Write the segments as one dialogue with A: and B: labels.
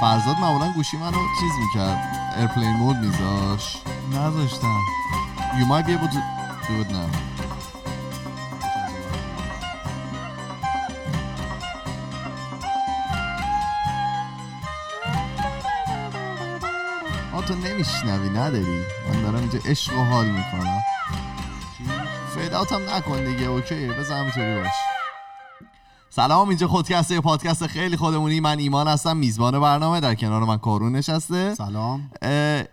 A: فرزاد معمولا گوشی منو چیز می‌کرد airplane mode میذاش
B: نذاشتم
A: You might be able to do it now. آه تو نمیشنوی نداری؟ من دارم اینجا عشق و حال می‌کنم. fade out هم نکن دیگه okay بذار همینطوری باش. سلام اینجا خودکسته پادکست خیلی خودمونی. من ایمان هستم میزبان برنامه در کنار من کارون نشسته.
C: سلام.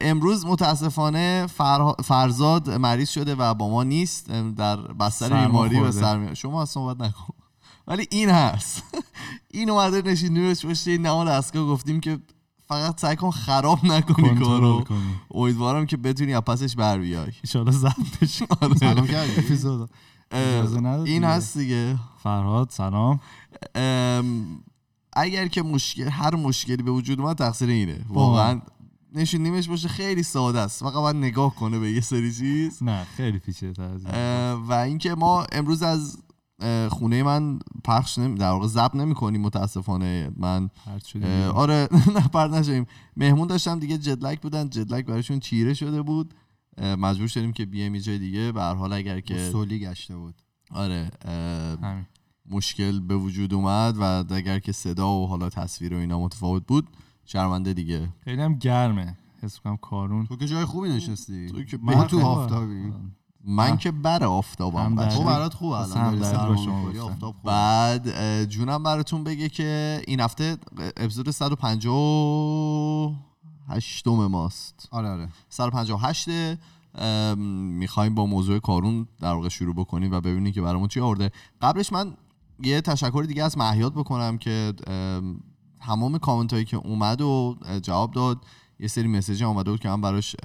A: امروز متاسفانه فرها- فرزاد مریض شده و با ما نیست. در بستر بیماری و. سرما. شما از صحبت نکن. ولی این هست. این اومده نشینیمش پشت این نمال دستگاه گفتیم که فقط سعی کن خراب نکنی کارو. امیدوارم که بتونی از پسش بر بیای.
B: ایشالا زد بشی
C: سلام
A: این. هست دیگه.
B: فرهاد سلام.
A: ام، اگر که مشکل هر مشکلی به وجود اومد تقصیر اینه. واقعا. نشونیمش باشه خیلی ساده است. فقط باید نگاه کنه به یه سری چیز.
B: نه خیلی پیچیده تر
A: و اینکه ما امروز از خونه من پخش نمی در واقع ضبط نمی کنیم متاسفانه. من. آره نه پرد نشدیم. مهمون داشتم دیگه جدلک بودن. جدلک براشون چیره شده بود. مجبور شدیم که بیایم یه جای دیگه. به هر حال اگر که
C: سولی گشته بود.
A: آره
B: همین.
A: مشکل به وجود اومد و اگر که صدا و حالا تصویر و اینا متفاوت بود شرمنده دیگه.
B: خیلی هم گرمه. حس کنم کارون.
C: تو که جای خوبی نشستی.
A: تو که بهتر.
C: تو آفتابی.
A: من که بر آفتابم.
C: تو. برات
B: واسه
C: الان.
A: بعد جونم براتون بگه که این هفته اپیزود 158 ماست.
C: آره آره.
A: 158 ام، می‌خوایم با موضوع کارون در واقع شروع بکنیم و ببینیم که برامون چی آورده. قبلش من یه تشکر دیگه از مهیاد بکنم که ام، تمام کامنت هایی که اومد و جواب داد. یه سری message هم اومده بود که من براش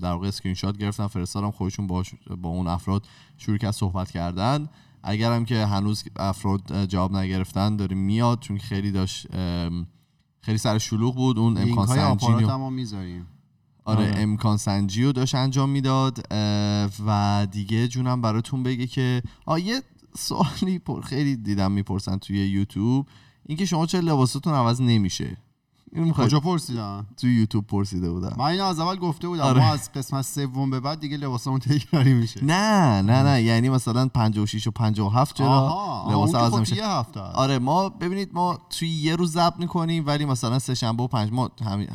A: در واقع اسکرین شات گرفتم. فرستادم خودشون با, با اون افراد شروع کرد صحبت کردن. اگرم که هنوز افراد جواب نگرفتن داره میاد چون خیلی داشت خیلی سر شلوغ بود. اون امکان سنجی و-
C: می‌ذاریم.
A: آره
B: آره.
A: امکان سنجی رو داشت انجام می‌داد و دیگه جونم براتون بگه که آ یه سوالی پر خیلی دیدم می‌پرسن توی یوتیوب. اینکه شما چه لباستون عوض نمیشه؟
C: کجا پرسیدن
A: توی یوتیوب پرسیده بودم.
C: من اینو از اول گفته بودم
A: آره.
C: ما از قسمت سوم به بعد دیگه لباسمون تکراری میشه.
A: نه نه نه. یعنی مثلا 56 و 57 چرا لباس عوض
C: خب
A: نمیشه
C: یه هفته.
A: آره ما ببینید ما توی یه روز ضبط می‌کنیم ولی مثلا سه شنبه و پنج ما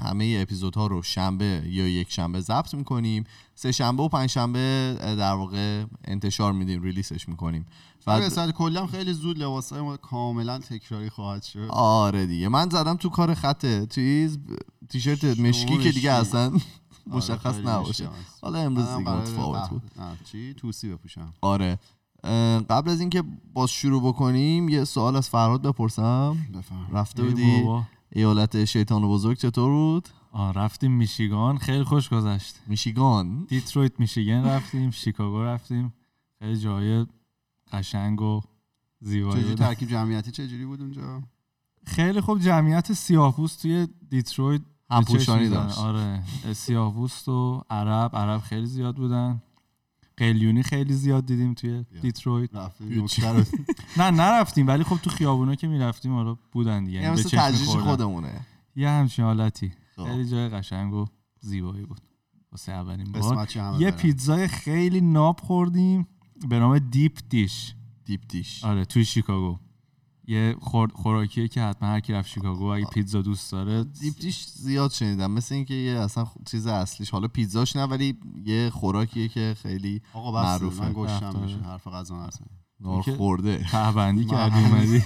A: همه اپیزودها رو شنبه یا یک شنبه ضبط می‌کنیم. سه شنبه و پنج شنبه در واقع انتشار میدیم ریلیسش می‌کنیم. و
C: صورت کلی هم خیلی زود لباس های ما کاملا تکراری خواهد شد.
A: آره دیگه. من زدم تو کار خط چیز تیشرت مشکی که دیگه. اصلا
C: آره،
A: مشخص نباشه. حالا امروز دیگه متفاوت بود.
C: چی؟ توسی بپوشم.
A: آره. قبل از اینکه باز شروع بکنیم یه سوال از فرهاد بپرسم.
C: بفهم
A: رفته بودی. ایالت شیطان بزرگ چطور بود؟
B: آه رفتیم میشیگان خیلی خوش گذشت
A: میشیگان
B: دیترویت میشیگن رفتیم شیکاگو رفتیم خیلی جای قشنگ و زیبایی
C: چجوری. ترکیب جمعیتی چجوری بود اونجا
B: خیلی خوب جمعیت سیاه‌پوست توی دیترویت
A: همپوشانی. داشت.
B: آره سیاه‌پوست و عرب عرب خیلی زیاد بودن قلیونی خیلی زیاد دیدیم توی دیترویت نه نرفتیم ولی خب تو خیابونا که می‌رفتیم حالا بودن دیگه یعنی به
A: مثل تجریش. خودمونه
B: یه همچین حالتی. خیلی جای قشنگ و زیبایی بود. واسه اولین بار. یه. پیتزای خیلی ناب خوردیم به نام deep dish.
A: deep dish.
B: آره توی شیکاگو. یه خور... خوراکیه که حتما هر کی رفت شیکاگو اگه پیتزا دوست داره
A: deep dish زیاد شنیدم. مثل اینکه یه اصلا چیز اصلیش. حالا پیتزاش نه ولی یه خوراکیه که خیلی
C: آقا
A: معروفه.
C: من گشتم. میشه. حرف غذا نزن
A: نار
B: که-
A: خورده
B: ته‌بندی
C: من
B: کردی اومدی.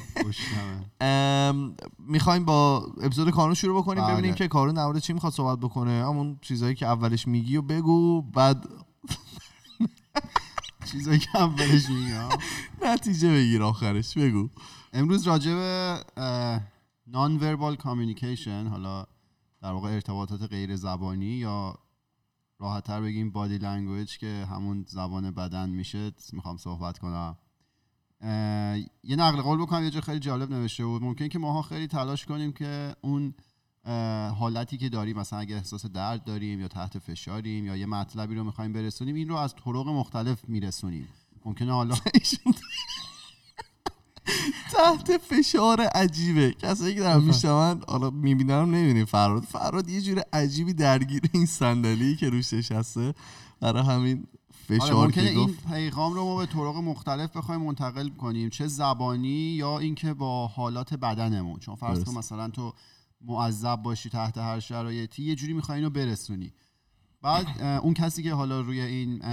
A: می‌خوایم با اپیزود کارون شروع بکنیم
C: بله.
A: ببینیم که کارون در چی می‌خواد صحبت بکنه. همون چیزهایی که اولش میگی و بگو بعد
C: چیزایی که اولش میگم
A: نتیجه بگیر آخرش بگو.
C: امروز راجع به non-verbal communication حالا در واقع ارتباطات غیر زبانی یا راحتتر بگیم body language که همون زبان بدن میشه. می‌خوام صحبت کنم. یه نقل قول بکنم یه جا خیلی جالب نوشته بود. ممکن که ماها خیلی تلاش کنیم که اون حالتی که داریم مثلا اگه احساس درد داریم یا تحت فشاریم یا یه مطلبی رو می‌خوایم برسونیم این رو از طرق مختلف میرسونیم. ممکنه حالا
A: تحت فشار عجیبه. کسایی که دارن میشنون حالا می‌بینم نمی‌بینیم. فراد فراد یه جور عجیبی درگیر این صندلی که روش نشسته برای همین
C: آره
A: فشار
C: ممکنه
A: که
C: این پیغام رو ما به طرق مختلف بخوایم منتقل کنیم. چه زبانی یا اینکه با حالات بدنمون. چون فرض. کن مثلا تو معذب باشی تحت هر شرایطی یه جوری می‌خوای اینو برسونی. بعد اون کسی که حالا روی این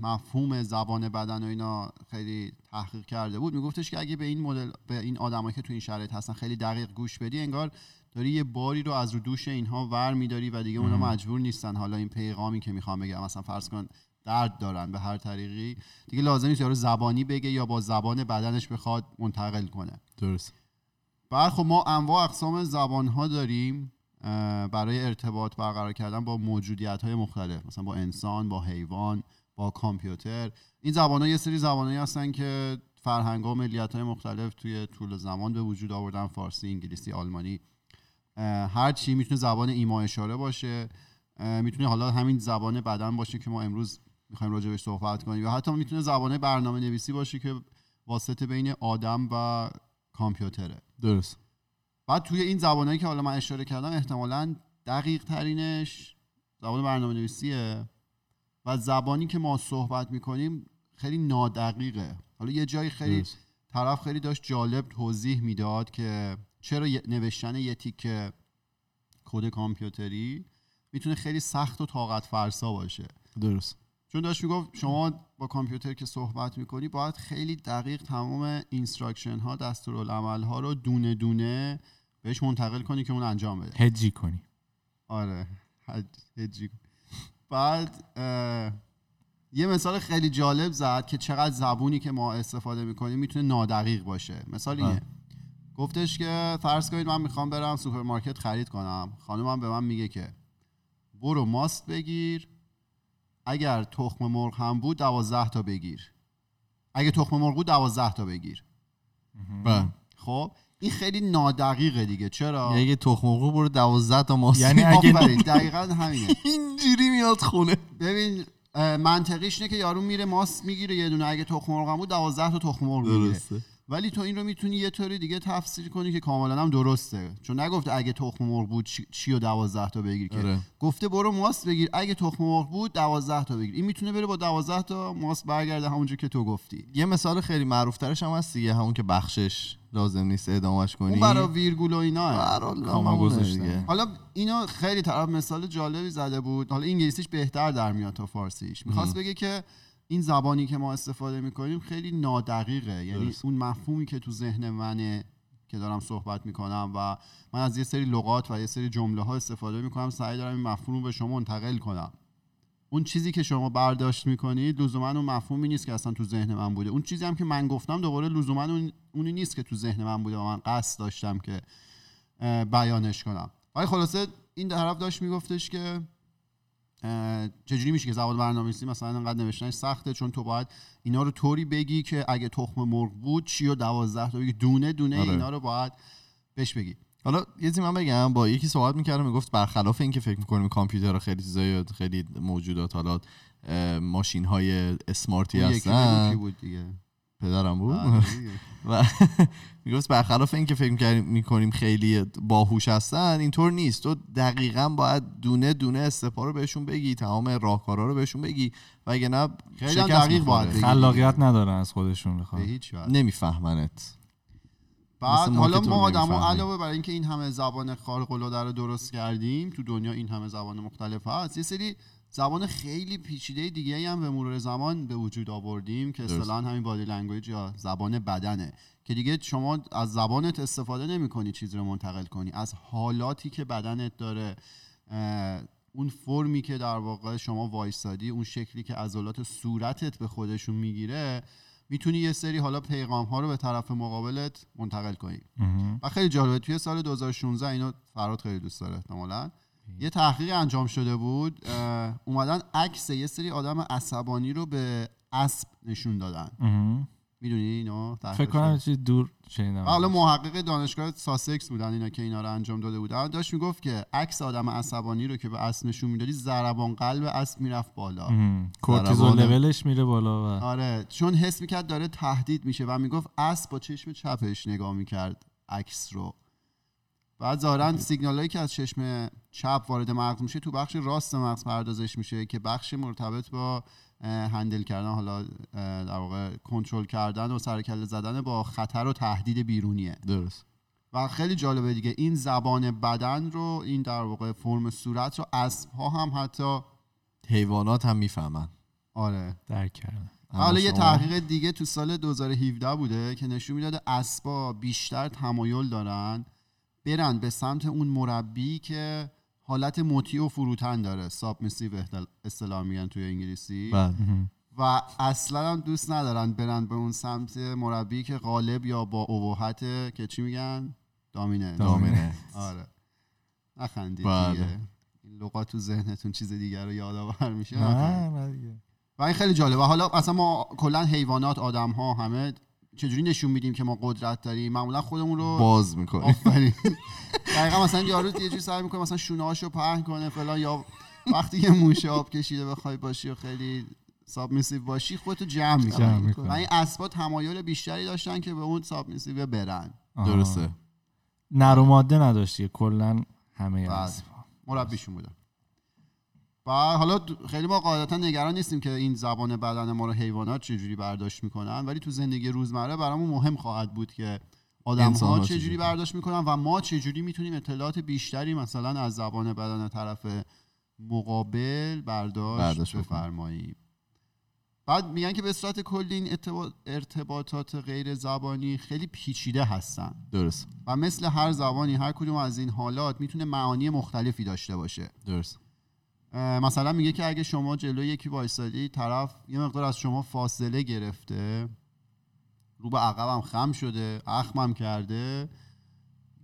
C: مفهوم زبان بدن و اینا خیلی تحقیق کرده بود میگفتش که اگه به این مدل به این آدمایی که تو این شرایط هستن خیلی دقیق گوش بدی انگار داری یه باری رو از رو دوش اینها ور میداری و دیگه اونا مجبور نیستن حالا این پیغامی که می‌خوام بگم. مثلا فرض کن درد دارن به هر طریقی. دیگه لازم نیست یارو زبانی بگه یا با زبان بدنش بخواد منتقل کنه.
A: درست.
C: بعد خب ما انواع اقسام زبان ها داریم برای ارتباط برقرار کردن با موجودیت های مختلف. مثلا با انسان با حیوان با کامپیوتر. این زبان ها یه سری زبانهایی هستن که فرهنگ و ملیت های مختلف توی طول زمان به وجود آوردن. فارسی انگلیسی آلمانی. هر چی می‌تونه زبان ایما اشاره باشه. می‌تونه حالا همین زبان بدن باشه که ما امروز می‌خوایم راجع بهش صحبت کنیم. یا حتی می‌تونه زبان برنامه نویسی باشه که واسطه بین آدم و کامپیوتره.
A: درست.
C: بعد توی این زبانهایی که حالا من اشاره کردم احتمالا دقیق ترینش زبان برنامه نویسیه و زبانی که ما صحبت می‌کنیم خیلی نادقیقه. حالا یه جایی خیلی
A: درست.
C: طرف خیلی داشت جالب توضیح می‌داد که چرا نوشتن یه تیک کد کامپیوتری می‌تونه خیلی سخت و طاقت فرسا باشه.
A: درست.
C: چون داشت می‌گفت شما با کامپیوتر که صحبت می‌کنی باید خیلی دقیق تمام instruction ها دستورالعمل ها رو دونه دونه بهش منتقل کنی که اون انجام بده.
B: هجی کنی.
C: آره. هجی. بعد یه مثال خیلی جالب زد که چقدر زبونی که ما استفاده می‌کنیم می‌تونه نادقیق باشه. مثال اینه. گفتش که فرض کنید من می‌خوام برم سوپرمارکت خرید کنم. خانمم به من میگه که برو ماست بگیر. اگر تخم مرغ هم بود دوازده تا بگیر. اگه تخم مرغ بود دوازده تا بگیر.
A: بله.
C: خب این خیلی نادقیقه دیگه. چرا؟
A: یعنی اگه تخم مرغ برو 12 تا ماست.
B: یعنی اگه
C: دقیقا همینه.
A: اینجوری میاد خونه.
C: ببین منطقیش اینه که یارو میره ماست می‌گیره یه دونه. اگه تخم مرغ هم بود 12 تا تخم مرغ می‌گیره.
A: درسته.
C: ولی تو این رو می‌تونی یه طوری دیگه تفسیر کنی که کاملا هم درسته. چون نگفته اگه تخم مرغ بود چی- و 12 تا بگیر که.
A: آره.
C: گفته برو ماست بگیر. اگه تخم مرغ بود 12 تا بگیر. این می‌تونه بره با 12 تا ماست برگرده همونجور که تو گفتی.
A: یه مثال خیلی معروفترش هم هست دیگه همون که بخشش لازم نیست ادامش کنی.
C: اون برای ویرگول و اینا. حالا اینو خیلی طرف مثال جالبی زده بود. حالا انگلیسیش بهتر در میاد تا فارسیش. می‌خواست بگه که این زبانی که ما استفاده می‌کنیم خیلی نادقیقه. یعنی
A: درست.
C: اون مفهومی که تو ذهن منه که دارم صحبت می‌کنم و من از یه سری لغات و یه سری جمله ها استفاده می‌کنم سعی دارم این مفهوم رو به شما منتقل کنم. اون چیزی که شما برداشت می‌کنید لزوما اون مفهومی نیست که اصلا تو ذهن من بوده. اون چیزی هم که من گفتم دوباره لزوما اون اونی نیست که تو ذهن من بوده و من قصد داشتم که بیانش کنم. ولی خلاصه این طرف داشت میگفتش که چجوری میشه که زبان برنامه‌نویسی مثلا انقدر نوشتنش سخته؟ چون تو باید اینا رو طوری بگی که اگه تخم مرغ بود چی و دوازده تا بگی؟ دونه دونه
A: آره.
C: اینا رو باید بهش بگی.
A: حالا یه چیزی من بگم با یکی صحبت می‌کردم می‌گفت برخلاف اینکه فکر می‌کنیم کامپیوتر خیلی چیزای خیلی موجودات حالا ماشین های اسمارتی هستن.
C: بود دیگه.
A: پدرم بود
C: آره.
A: و می‌گفت برخلاف اینکه فکر می‌کنیم خیلی باهوش هستن اینطور نیست تو دقیقا باید دونه دونه استپا رو بهشون بگی تمام راهکارا رو بهشون بگی و اگه نه
C: دقیق. باید بگی.
B: خلاقیت ندارن از خودشون
C: وجه
A: نمیفهمنت
C: بعد حالا ما
A: نمی‌فهمیم.
C: علاوه بر اینکه این همه زبان خارق العاده رو درست کردیم تو دنیا این همه زبان مختلف هست یه سری زبان خیلی پیچیده دیگه هم به مرور زمان به وجود آوردیم که. اصطلاحا همین body language یا زبان بدنه که دیگه شما از زبانت استفاده نمی‌کنی چیزی رو منتقل کنی از حالاتی که بدنت داره اون فرمی که در واقع شما وایستادی اون شکلی که عضلات صورتت به خودشون می‌گیره می‌تونی یه سری حالا پیغام ها رو به طرف مقابلت منتقل کنی. و خیلی جالبه توی سال 2016 اینو فراد خیلی دوست داره احتمالا یه تحقیق انجام شده بود اومدن عکس یه سری آدم عصبانی رو به اسب نشون دادن. می‌دونی اینو؟
B: فکر کنم چیز دور شنیدم.
C: حالا محقق دانشگاه ساسکس بودن اینا که اینا رو انجام داده بودن. داشت می‌گفت که عکس آدم عصبانی رو که به اسب نشون می‌دادی ضربان قلب اسب می‌رفت بالا.
B: کورتیزول لولش میره بالا و
C: آره. چون حس می‌کرد داره تهدید میشه و می‌گفت اسب با چشم چپش نگاه می‌کرد عکس رو. بعد ظاهرا سیگنال هایی که از چشم چپ وارد مغز میشه تو بخش راست مغز پردازش میشه که بخش مرتبط با هندل کردن حالا در واقع کنترل کردن و سرکله زدن با خطر و تهدید بیرونیه.
A: درست.
C: و خیلی جالبه دیگه این زبان بدن رو این در واقع فرم صورت رو اسب ها هم حتی
A: حیوانات هم می‌فهمن.
C: آره.
B: درک کردم
A: اما
C: حالا یه تحقیق دیگه تو سال 2017 بوده که نشون می‌داده اسبا بیشتر تمایل دارن برن به سمت اون مربی که حالت مطیع و فروتن داره. سابمیسیو اصطلاح میگن توی انگلیسی.
A: بله.
C: و اصلا هم دوست ندارن برن به اون سمت مربی که غالب یا با ابهت که چی میگن؟ دامینه.
A: دامنه
C: آره. نخندید
A: بله.
C: دیگه. این لغات تو ذهنتون چیز دیگر رو یادآور میشه؟
B: نه نه دیگه.
C: و این خیلی جالبه. حالا اصلا ما کلا حیوانات آدم ها همه چجوری نشون میدیم که ما قدرت داریم؟ معمولا خودمون رو
A: باز می‌کنه
C: آفرین. دقیقا مثلا یارو یه جوری سعی می‌کنه مثلا شونه هاشو پهن کنه فلان یا وقتی یه موشه آب کشیده بخوای باشی و خیلی سابمیسیو باشی خودتو جمع می‌کنی.
B: می‌کنی.
C: و این اسبا تمایل بیشتری داشتن که به اون سابمیسیو برن.
A: درسته.
B: نر و ماده نداشتی کلا همه
C: بله.
B: اسب
C: مربیشون بودن و حالا خیلی ما قاعدتا نگران نیستیم که این زبان بدن ما رو حیوانات چجوری برداشت می‌کنن ولی تو زندگی روزمره برامون مهم خواهد بود که آدم ها چجوری. برداشت می‌کنن و ما چجوری می‌تونیم اطلاعات بیشتری مثلا از زبان بدن طرف مقابل برداشت,
A: برداشت.
C: بفرماییم. بعد میگن که به صورت کلی این ارتباط- ارتباطات غیر زبانی خیلی پیچیده هستن.
A: درست.
C: و مثل هر زبانی هر کدوم از این حالات می‌تونه معانی مختلفی داشته باشه.
A: درست.
C: مثلا میگه که اگه شما جلوی یکی وایسادی طرف یه مقدار از شما فاصله گرفته. رو به عقبم خم شده اخمم کرده.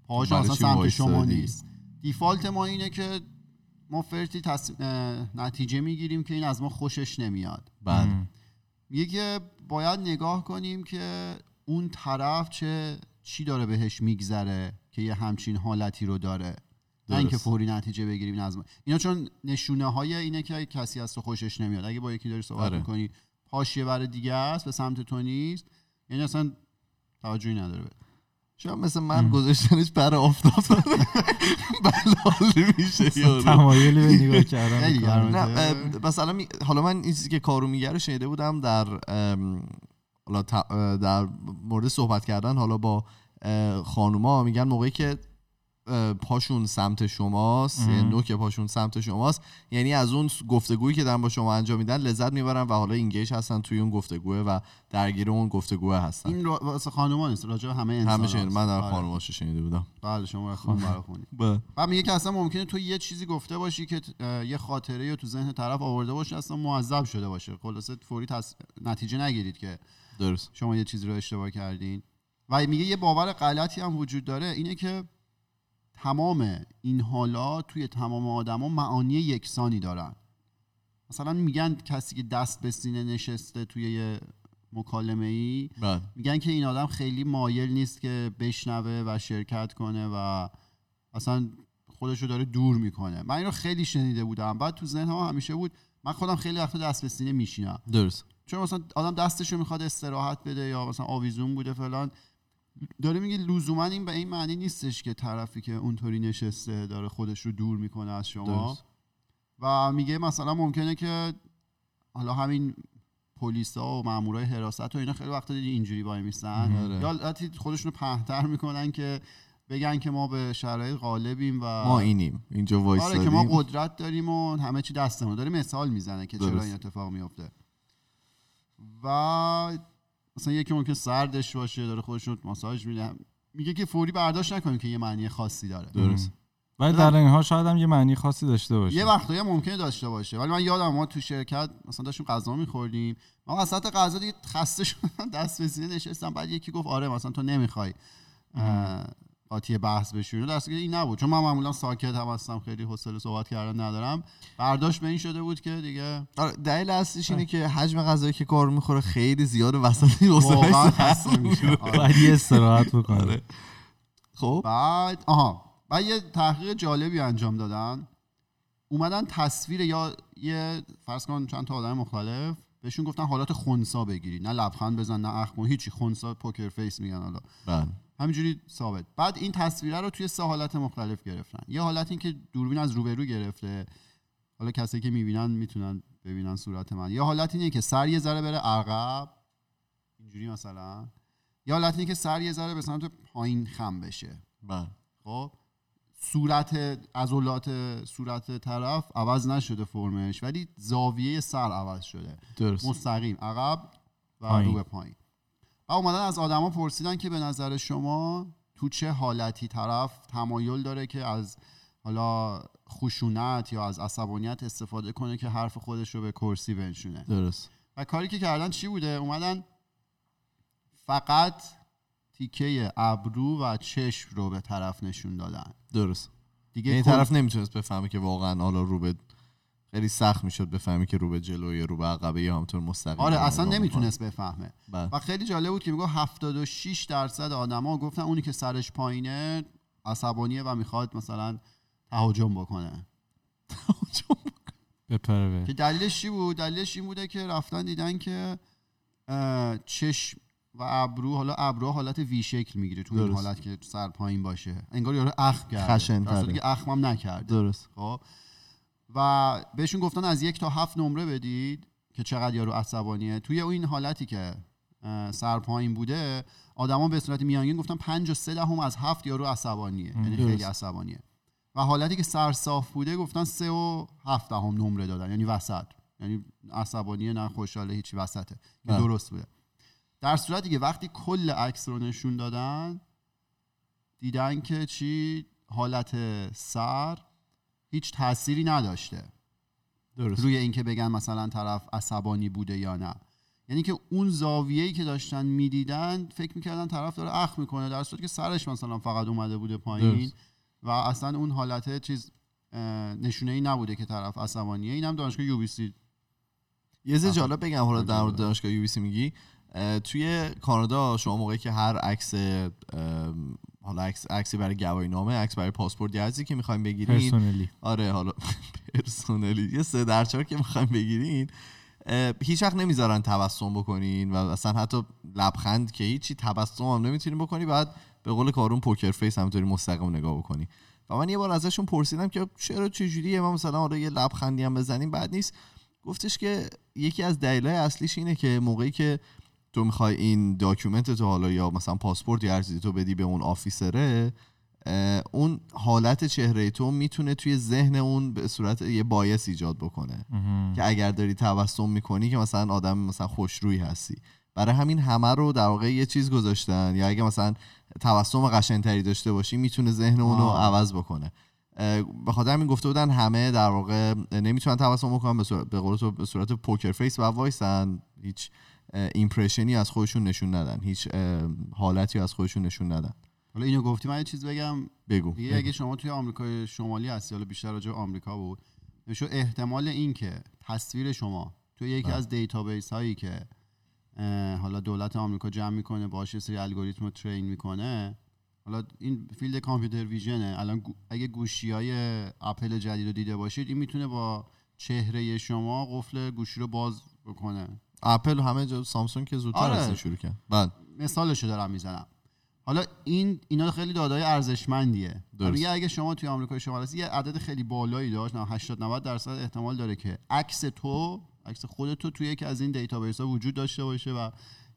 C: پاهاش اصلا سمت شما؟ نیست. دیفالت ما اینه که ما فرتی تص... نتیجه می‌گیریم که این از ما خوشش نمیاد.
B: م.
C: میگه که باید نگاه کنیم که اون طرف چه چی داره بهش میگذره که یه همچین حالتی رو داره. نه اینکه. فوری نتیجه بگیریم از اینا چون نشونه های اینه که کسی از تو خوشش نمیاد. اگه با یکی داری صحبت
A: آره.
C: می‌کنی پاش یه بر دیگه است به سمت تو نیست. یعنی اصلا توجهی نداره. بهت.
A: شاید مثل من گذاشتنش پر آفتاب. بلال میشه
B: تمایلی به نگاه کردن
A: مثلا حالا من این چیزی که کارو میگه رو شنیده بودم در حالا در مورد صحبت کردن حالا با خانوما میگن موقعی که پاشون سمت شماست. یعنی نوک پاشون سمت شماست. یعنی از اون گفتگویی که دارن با شما انجام میدن لذت می‌برن و حالا اینگیج هستن توی اون گفتگوه و درگیر اون گفتگوه هستن.
C: این را- واسه خانوما نیست راجع همه انسان
A: همه شنیده من در خانوماشو شنیده بودم.
C: بله شما خون برای خونی.
A: بله.
C: و میگه که اصلا ممکنه تو یه چیزی گفته باشی که یه خاطره رو تو ذهن طرف آورده باشه اصلا معذب شده باشه. خلاصه فوری تص... نتیجه نگیرید که
A: درست.
C: شما یه چیزی رو اشتباه کردین. و میگه یه باور غلطی هم وجود داره اینه که تمام این حالات توی تمام آدما معانی یکسانی دارن. مثلا میگن کسی که دست به سینه نشسته توی یه مکالمه ای
A: بله.
C: میگن که این آدم خیلی مایل نیست که بشنوه و شرکت کنه و اصلا خودش رو داره دور می‌کنه. من این رو خیلی شنیده بودم. بعد تو ذهن هم همیشه بود من خودم خیلی وقتا دست به سینه میشینم.
A: درست.
C: چون مثلا آدم دستش رو می‌خواد استراحت بده یا مثلا آویزون بوده فلان داره میگه لزوما این به این معنی نیستش که طرفی که اونطوری نشسته داره خودش رو دور می‌کنه از شما
A: درست.
C: و میگه مثلا ممکنه که حالا همین پلیسا و مامورای حراست و اینا خیلی وقتا دیدی اینجوری وای میستن
A: آره.
C: یا حالتی خودشون رو پهتر می‌کنن که بگن که ما به شرایط غالبیم و
A: ما اینیم اینجا
C: آره
A: وایسادیم
C: که ما قدرت داریم و همه چی دستمون داره مثال می‌زنه که چرا
A: درست.
C: این اتفاق میفته و مثلا یکی ممکن سردش باشه داره خودش رو ماساژ میده. میگه که فوری برداشت نکنیم که یه معنی خاصی داره.
A: درست.
B: ولی در این حال شاید هم یه معنی خاصی داشته باشه.
C: یه وقتایی ممکنه داشته باشه. ولی من یادم ما تو شرکت مثلا داشتیم غذا میخوردیم. من وسط غذا دیگه خسته شدم دست به سینه نشستم. بعد یکی گفت آره مثلا تو نمی‌خوای. قاطی بحث صورتی که این نبود. چون من معمولا ساکت هم هستم خیلی حوصله صحبت کردن ندارم. برداشت به این شده بود که دیگه
A: آره دلیل اصلیش اینه که حجم غذایی که کارون می‌خوره خیلی زیاد وسط این سر
C: میشه. آره.
B: باید یه استراحت بکنه
A: آره. خب؟
C: بعد آها. بعد یه تحقیق جالبی انجام دادن. اومدن تصویر یا یه فرض کن چند تا آدم مختلف بهشون گفتن حالات خونسا بگیری. نه لبخند بزن نه اخم کن هیچی. خونسا پوکر فیس میگن حالا.
A: بله.
C: همینجوری ثابت. بعد این تصویره رو توی سه حالت مختلف گرفتن. یه حالت این که دوربین از روبرو گرفته. حالا کسایی که می‌بینن می‌تونن ببینن صورت من. یه حالت اینه که سر یه ذره بره عقب. اینجوری مثلا. یه حالت اینه که سر یه ذره به سمت پایین خم بشه.
A: بله.
C: خب؟ صورت عضلات صورت طرف عوض نشده فرمش ولی زاویه سر عوض شده.
A: درست.
C: مستقیم. عقب و. رو به پایین. و اومدن از آدما پرسیدن که به نظر شما تو چه حالتی طرف تمایل داره که از حالا خشونت یا از عصبانیت استفاده کنه که حرف خودش رو به کرسی بنشونه؟
A: درست.
C: و کاری که کردن چی بوده؟ اومدن فقط تیکه ابرو و چشم رو به طرف نشون دادن.
A: درست.
C: دیگه
A: این
C: کل-
A: طرف نمی‌تونست بفهمه که واقعا حالا رو به خیلی سخت می‌شد بفهمی که رو به جلوی رو به عقبه یا همطور مستقیم
C: آره اصلا نمی‌تونست بفهمه.
A: بله.
C: و خیلی جالب بود که میگه 76 درصد آدما گفتن اونی که سرش پایینه عصبانیه و می‌خواد مثلا تهاجم بکنه.
B: بپره.
C: که دلیلش چی بود؟ دلیلش این بوده که رفتن دیدن که چشم و ابرو حالا ابرو حالت وی شکل می‌گیره تو این. حالت که سر پایین باشه. انگار یارو اخم کرده.
A: خشن
C: در صورتی
A: تره.
C: که اخم هم نکرده.
A: درست.
C: خب. و بهشون گفتن از یک تا هفت نمره بدید که چقدر یارو عصبانیه. توی این حالتی که سر پایین بوده آدما به صورت میانگین گفتن پنج و سه دهم از هفت یارو عصبانیه. یعنی خیلی. عصبانیه. و حالتی که سر صاف بوده گفتن سه و هفت دهم نمره دادن. یعنی وسط. یعنی عصبانیه نه خوشحاله هیچی وسطه. که
A: بله.
C: درست بوده. در صورتی که وقتی کل عکس رو نشون دادن دیدن که چی؟ حالت سر هیچ تأثیری نداشته.
A: درست.
C: روی اینکه بگن مثلا طرف عصبانی بوده یا نه. یعنی که اون زاویه‌ای که داشتن می‌دیدن فکر می‌کردن طرف داره اخ می‌کنه در صورتی که سرش مثلا فقط اومده بوده پایین.
A: درست.
C: و اصلا اون حالت چیز نشونه ای نبوده که طرف عصبانیه. اینم دانشگاه یو بی سی.
A: یه چیز
C: آها.
A: جالب بگم حالا در. دانشگاه یو میگی. اه، توی کانادا شما موقعی که هر عکس حالا عکس عکسی برای گواهی نامه عکس برای پاسپورت یا که می‌خوایم بگیرین.
B: پرسنلی.
A: آره حالا پرسنلی. یه سه در چهار که می‌خوایم بگیرین. هیچ وقت نمی‌ذارن تبسم بکنین و اصلا حتی لبخند که هیچی تبسم هم نمی‌تونین بکنی بعد به قول کارون poker face همینطوری مستقیم نگاه بکنی. و من یه بار ازشون پرسیدم که چرا چجوریه؟ ما مثلا آره یه لبخندی هم بزنیم بعد نیست. گفتش که یکی از دلایل اصلیش اینه که موقعی که تو می‌خوای این document تو حالا یا مثلا پاسپورت یا هر چیزی تو بدی به اون officer ه اون حالت چهره تو می‌تونه توی ذهن اون به صورت یه bias ایجاد بکنه. که اگر داری تبسم می‌کنی که مثلا آدم مثلا خوشرویی هستی. برای همین همه رو در واقع یه چیز گذاشتن. یا اگه مثلا تبسم قشنگتری داشته باشی می‌تونه ذهن اون رو. عوض بکنه. به خاطر همین گفته بودن همه در واقع نمی‌تونن تبسم بکنن به صورت به قول تو به صورت poker face و وایسن. هیچ impression ی از خودشون نشون ندن. هیچ حالتی از خودشون نشون ندن.
C: حالا اینو گفتی. من یه چیز بگم.
A: بگو.
C: دیگه اگه شما توی آمریکای شمالی هستی حالا بیشتر راجع آمریکا بود نشو احتمال این که تصویر شما توی یکی
A: بله.
C: از database هایی که حالا دولت آمریکا جمع می‌کنه باشه سری الگوریتم رو train می‌کنه حالا این field computer vision ه. الان اگه گوشی های اپل جدید رو دیده باشید این می‌تونه با چهره شما قفل گوشی رو باز بکنه.
A: اپل و همه جا سامسونگ که زودتر
C: آره.
A: از این شروع کرد. بله
C: مثالشو دارم می‌زنم. حالا این اینا خیلی داده‌های ارزشمندیه.
A: درست.
C: میگه اگه شما توی آمریکای شمالی هستی یه عدد خیلی بالایی داشت نه 80 90 درصد احتمال داره که عکس تو عکس خودت تو توی یکی از این database ها وجود داشته باشه و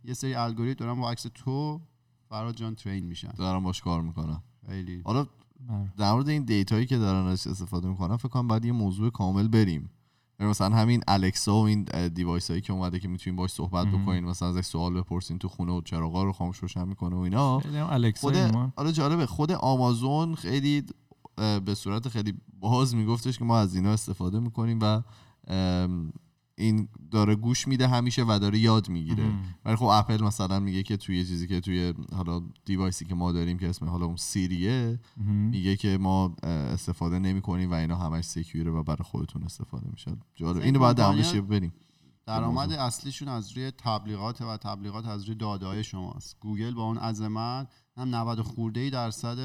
C: یه سری الگوریتم دارن با عکس تو فرهاد جان train میشن.
A: دارم باش کار می‌کنم.
C: خیلی.
A: حالا در مورد این data یی که دارن ازش استفاده می‌کنن فکر کنم باید یه موضوع کامل بریم. مثلا همین الکسا و این device هایی که اومده که می‌تونین باش صحبت. بکنین مثلا ازش سوال بپرسین تو خونه و چراغا رو خاموش روشن می‌کنه و اینا خود. آره جالبه خود آمازون خیلی به صورت خیلی باز میگفتش که ما از اینا استفاده می‌کنیم و این داره گوش میده همیشه و داره یاد می‌گیره. ولی خب اپل مثلا میگه که توی چیزی که توی حالا device ی که ما داریم که اسم حالا اون سیریه. میگه که ما استفاده نمی کنیم و اینا همش secure ه و برای خودتون استفاده میشه. جالب.
C: این
A: اینو باید
C: کمپانیا-
A: درمونش بریم.
C: درآمد اصلیشون از روی تبلیغات و تبلیغات از روی داده های شماست. گوگل با اون عظمت هم 90 خورده ای درصد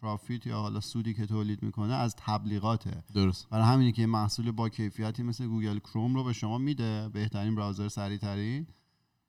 C: profit یا حالا سودی که تولید می‌کنه از تبلیغاته.
A: درست.
C: برای همینه که محصول با کیفیتی مثل گوگل کروم رو به شما میده بهترین browser سریع ترین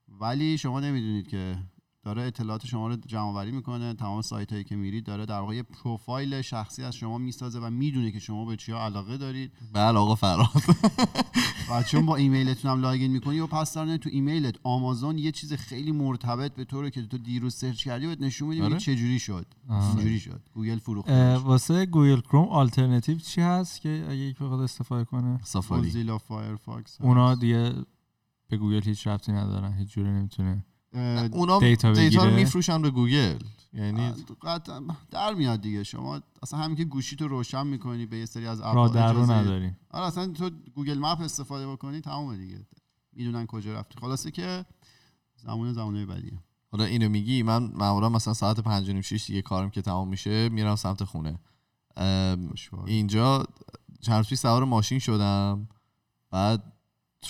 C: ولی شما نمی‌دونید که داره اطلاعات شما رو جمع آوری می‌کنه تمام سایت هایی که میرید داره در واقع یه پروفایل شخصی از شما می‌سازه و می‌دونه که شما به چیا علاقه دارید.
A: بله آقا فراد.
C: و چون با ایمیلتون هم login می‌کنی و پس دارن تو ایمیلت آمازون یه چیز خیلی مرتبط به تو رو که تو دیروز search کردی بهت نشون میده
A: آره؟
C: چه جوری شد. اینجوری شد. گوگل
B: اه،
C: فروخته
B: واسه گوگل کروم آلترناتیو چی هست که اگه یک بخواد استفاده کنه؟
A: سافاری
C: موزیلا فایرفاکس
B: اونا دیگه به گوگل هیچ ربطی ندارن هیچ جوری نمی‌تونه
A: اونا
B: data
A: data رو. میفروشن به گوگل. یعنی
C: قطعا در میاد دیگه. شما اصلا همین که گوشی تو روشن می‌کنی به یه سری از
B: در رو
C: اجازه-
B: نداریم
C: آره اصلا تو Google Map استفاده بکنی تمومه دیگه. می‌دونن کجا رفتی. خلاصه که زمان زمانه بدیه.
A: حالا اینو میگی من معمولا مثلا ساعت پنج و نیم شیش دیگه کارم که تمام میشه میرم سمت خونه. اینجا چند سوار ماشین شدم. بعد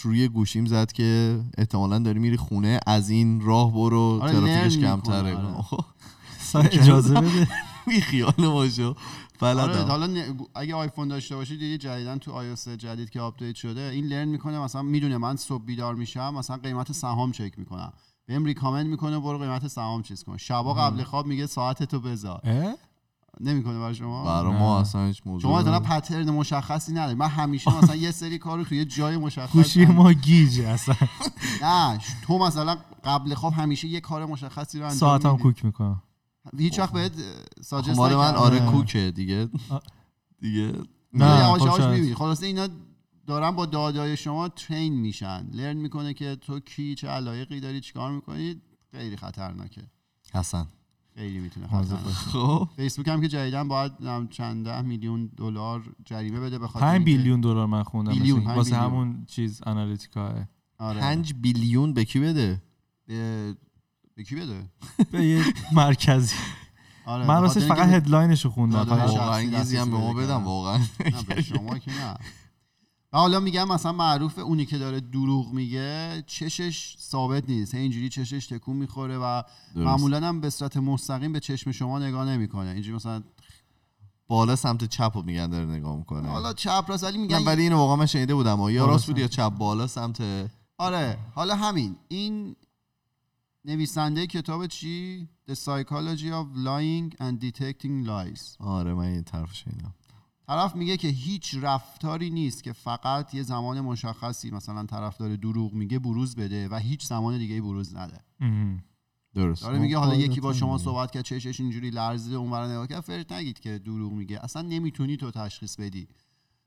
A: روی گوشیم زد که احتمالا داری میری خونه از این راه برو
C: آره،
A: ترافیکش کمتره.
C: آره.
B: اجازه بده
A: بی خیال باشو.
C: آره
A: بلدم
C: حالا نه- اگه آیفون داشته باشی دیدی جدیدن تو iOS جدید که update شده این learn می‌کنه مثلا می‌دونه من صبح بیدار میشم مثلا قیمت سهام چک می‌کنم. بهم recommend می‌کنه برو قیمت سهام چیز کن. شبا قبل خواب میگه ساعت تو بذار؟ نمی‌کنه برای شما؟
A: برا
B: نه.
A: ما اصلا هیچ موضوع
C: شما مثلا. پترن مشخصی نداری من همیشه مثلا یه سری کار رو توی یه جای مشخص
B: گوشی ما گیجه اصلا.
C: نه تو مثلا قبل خواب همیشه یه کار مشخصی رو انجام
B: ساعتم. کوک می‌کنم.
C: هیچ وقت بهت
A: خب
C: ساجست
A: مال من آره
B: نه.
A: کوکه دیگه. دیگه
B: نه،
C: یواش
B: خب
C: یواش. می‌بینی. خلاصه اینا دارن با دادای شما ترین میشن. لرن می‌کنه که تو کی چه علایقی داری چیکار می‌کنی؟ خیلی خطرناکه.
A: حسن.
C: خیلی می‌تونه
B: حاضر
C: خطرناک
A: خب.
C: فیسبوک هم که جدیدن باید چند ده میلیون دلار جریمه بده به خاطر
B: 5
C: اینکه-
B: بیلیون دلار من خوندم
C: بیلیون،
B: واسه
C: بیلیون.
B: همون چیز آنالیتیکا
C: آره.
A: پنج بیلیون به کی بده؟
C: به به کی بده؟
B: به یه مرکزی.
C: آره
B: من راستش فقط هدلاینشو خوندم.
C: دادای
B: فقط
C: شخصی
A: واقعا انگیزی هم به ما بدم. واقعا.
C: نه به شما که نه. و حالا میگم مثلا معروف اونی که داره دروغ میگه چشش ثابت نیست. اینجوری چشش تکون می‌خوره و. معمولا هم به صورت مستقیم به چشم شما نگاه نمی‌کنه. اینجوری مثلا
A: بالا سمت چپ رو میگن داره نگاه می‌کنه.
C: حالا چپ راست ولی میگن
A: ولی اینو واقعا من شنیده بودم. و یا راست بود یا چپ بالا سمت
C: آره حالا همین. این نویسنده کتاب چی؟ The Psychology of Lying and Detecting Lies.
A: آره من این طرف شنیدم.
C: طرف میگه که هیچ رفتاری نیست که فقط یه زمان مشخصی مثلا طرف داره دروغ میگه بروز بده و هیچ زمان دیگه بروز نده.
A: درست.
C: داره میگه حالا یکی با شما. صحبت کرد چشش اینجوری لرزیده اونور نگاه کرد فرت نگید که دروغ میگه. اصلا نمی‌تونی تو تشخیص بدی.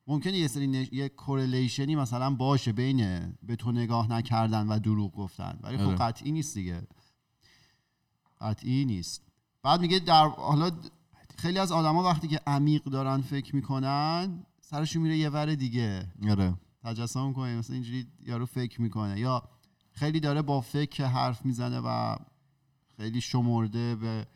C: ممکنه یه سری نش... یه کورلیشنی مثلا باشه بین به تو نگاه نکردن و دروغ گفتن. ولی خب
A: آره.
C: قطعی نیست دیگه. قطعی نیست. بعد میگه در حالا خیلی از آدما وقتی که عمیق دارن فکر می‌کنن سرشون میره یه ور دیگه.
A: آره.
C: تجسم کنه مثلا اینجوری یارو فکر می‌کنه. یا خیلی داره با فکر حرف می‌زنه و خیلی شمرده به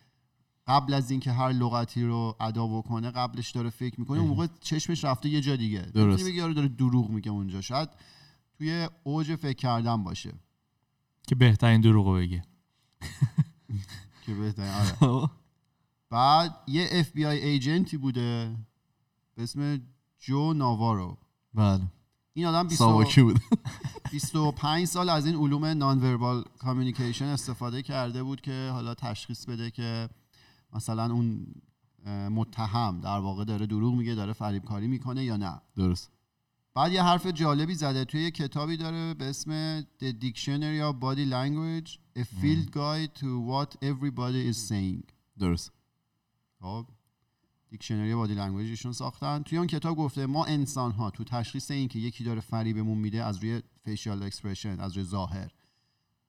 C: قبل از اینکه هر لغتی رو ادا بکنه قبلش داره فکر می‌کنه. اون موقع چشمش رفته یه جا دیگه.
A: درست.
C: بگی یارو داره دروغ میگه اونجا. شاید توی اوج فکر کردن باشه.
B: که بهترین دروغو بگه.
C: که بهتره آره. بعد یه اف بی آی ایجنتی بوده به اسم جو ناوارو
A: بله.
C: این آدم 20
A: ساواکی بود.
C: 25 سال از این علوم نان وربال کامیونیکیشن استفاده کرده بود که حالا تشخیص بده که مثلا اون متهم در واقع داره دروغ میگه داره فریب کاری می‌کنه یا نه.
A: درست.
C: بعد یه حرف جالبی زده. توی یه کتابی داره به اسم The Dictionary of Body Language A Field Guide to What Everybody is Saying.
A: درست.
C: خب دیکشنری body language شون ساختن. توی اون کتاب گفته ما انسان ها تو تشخیص این که یکی داره فریبمون میده از روی facial expression از روی ظاهر.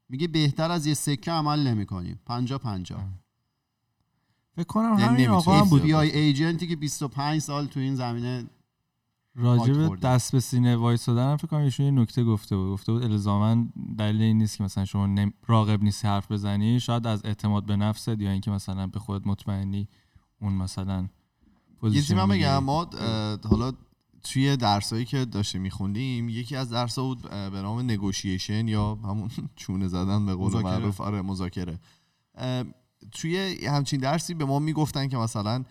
C: میگه بهتر از یه سکه عمل نمی کنیم پنجا. پنجا
B: فکر کنم
A: یعنی
B: همین آقا هم بود.
C: FBI agent ی که 25 سال تو این زمینه خورده.
B: دست به سینه وایسادن هم فکر کنم ایشون یه نکته گفته بود. گفته بود الزاما دلیل این نیست که مثلا شما راغب نیستی حرف بزنی. شاید از اعتماد به نفست یا اینکه مثلا به خودت مطمئنی اون مثلا
A: یه من. بگم ما حالا توی درسایی که داشتیم میخوندیم یکی از درس بود به نام نگوشیشن یا همون چونه زدن به قول. معروف آره مذاکره توی همچین درسی به ما می‌گفتن که مثلا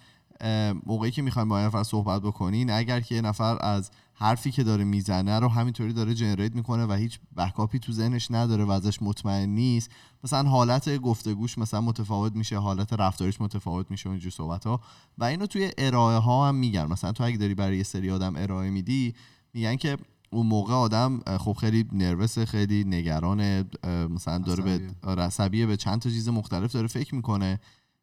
A: موقعی که می‌خوایم با یه نفر صحبت بکنین اگر که یه نفر از حرفی که داره می‌زنه رو همینطوری داره جنریت می‌کنه و هیچ بکاپی تو ذهنش نداره و ازش مطمئن نیست. مثلا حالت گفتگوش مثلا متفاوت میشه حالت رفتاریش متفاوت میشه و اینجور صحبت ها و اینو توی ارائه ها هم میگن. مثلا تو اگه داری برای یه سری آدم ارائه میدی میگن که اون موقع آدم خب خیلی نروسه خیلی نگرانه اه، مثلا داره به
C: عصبیه.
A: آره، عصبیه به چند تا چیز مختلف داره فکر می‌کنه.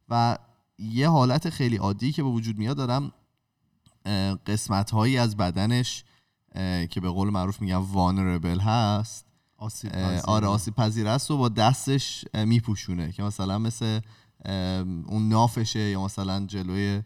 A: و یه حالت خیلی عادی که به وجود میاد دارم قسمت هایی از بدنش که به قول معروف میگن وانربل هست
C: آسیب پذیر.
A: آره آسیب پذیر است و با دستش میپوشونه که مثلا مثل اون نافشه یا مثلا جلوی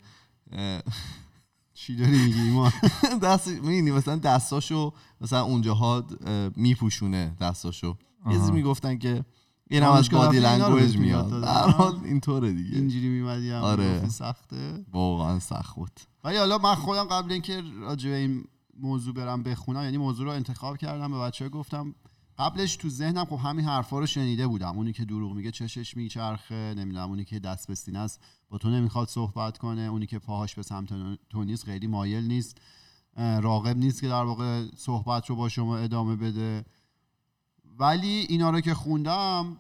C: چی داری میگی ایمان
A: دست می‌بینی مثلا دستاشو مثلا اونجاها اه، میپوشونه دستاشو یه چیزی. می‌گفتن که این هم از بادی لنگویج میاد؟ در حال اینطوره دیگه
C: اینجوری میمدی هم
A: آره.
C: سخته
A: واقعا سخت بود
C: ولی حالا من خودم قبل اینکه راجع به این موضوع برم بخونم یعنی موضوع رو انتخاب کردم به بچه گفتم قبلش تو ذهنم خب همین حرفا رو شنیده بودم. اونی که دروغ میگه چشش میچرخه نمی‌دونم اونی که دست به سینه است با تو نمی‌خواد صحبت کنه اونی که پاهاش به سمت تو نیست خیلی مایل نیست اه، راغب نیست که در واقع صحبت رو با شما ادامه بده. ولی اینا رو که خوندم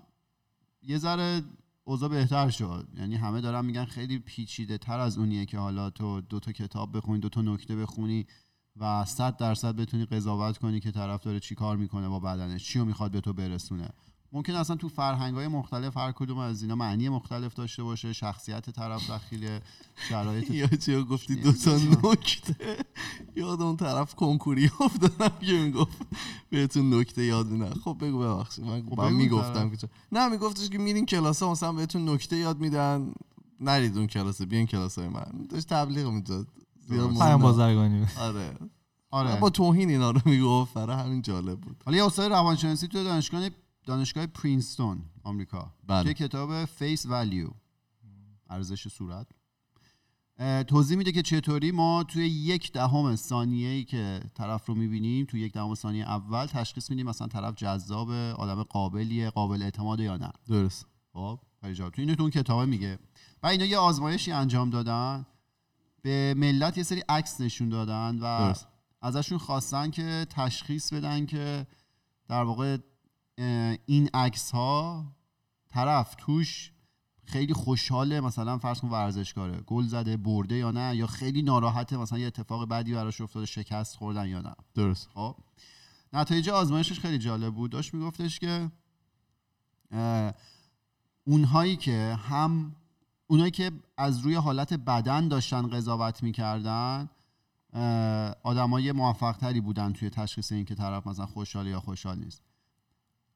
C: یه ذره اوضاع بهتر شد. یعنی همه دارن میگن خیلی پیچیده تر از اونیه که حالا تو دو تا کتاب بخونی دو تا نکته بخونی. و صد درصد بتونی قضاوت کنی که طرف داره چی کار می‌کنه با بدنش چی رو می‌خواد به تو برسونه. ممکن اصلا تو فرهنگ های مختلف هر کدوم از اینا معنی مختلف داشته باشه شخصیت طرف دخیل شرایط
A: یا چی گفتی؟ دو تا نکته. یاد اون طرف کنکوری افتادم که می‌گفت بهتون نکته یاد نه خب بگو ببخشید. من
C: خب
A: می‌گفتم. که نه میگفتش که میرین کلاس مثلا بهتون نکته یاد میدن. نرید اون کلاس بیاین کلاس های من. داشت تبلیغ می‌داد.
B: پیام
A: نه.
B: بازرگانی
A: آره.
C: آره.
A: با توهین اینا رو می‌گفت برای همین جالب بود.
C: حالا یه استاد روانشناسی تو دانشگاه دانشگاه پرینستون آمریکا.
A: بله.
C: توی کتاب Face Value ارزش صورت. توضیح میده که چطوری ما توی یک دهم ثانیه ای که طرف رو می‌بینیم توی یک دهم ثانیه اول تشخیص میدیم مثلا طرف جذاب آدم قابلیه قابل اعتماد یا نه.
A: درست.
C: خب خیلی جالب. تو اینو تو اون کتابه میگه. و اینا یه آزمایشی انجام دادن. به ملت یه سری عکس نشون دادن و
A: درست.
C: ازشون خواستن که تشخیص بدن که در واقع این عکس ها طرف توش خیلی خوشحاله مثلا فرض کن ورزشکاره گل زده برده یا نه یا خیلی ناراحته مثلا یه اتفاق بدی براش افتاده شکست خوردن یا نه.
A: درست.
C: خب. نتایج آزمایشش خیلی جالب بود. داشت میگفتش که اونهایی که هم اونایی که از روی حالت بدن داشتن قضاوت می‌کردن آدمای موفق تری بودن توی تشخیص این که طرف مثلا خوشحال یا خوشحال نیست.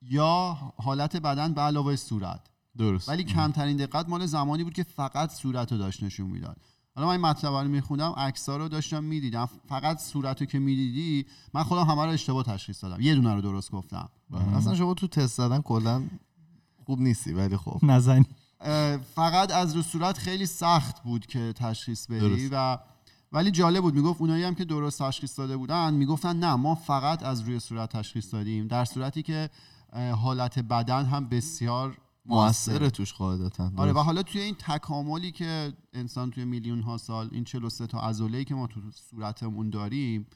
C: یا حالت بدن به علاوه صورت.
A: درست.
C: ولی کمترین دقت مال زمانی بود که فقط صورت رو داشت نشون می‌داد. حالا من این مطلب رو میخوندم عکس‌ها رو داشتم می‌دیدم. فقط صورت رو که می‌دیدی من خودم همه رو اشتباه تشخیص دادم. یه دونه رو درست گفتم.
A: بله. اصلا شما تو تست زدن کلا خوب نیستی ولی خب.
B: نزنی.
C: فقط از رو صورت خیلی سخت بود که تشخیص بدی
A: درست.
C: و ولی جالب بود می‌گفت اونایی هم که درست تشخیص داده بودن می‌گفتن نه ما فقط از روی صورت تشخیص دادیم در صورتی که حالت بدن هم بسیار
A: موثر توش قاعدتا
C: آره و. حالا توی این تکاملی که انسان توی میلیون ها سال این 43 تا عضله‌ای که ما تو صورتمون داریم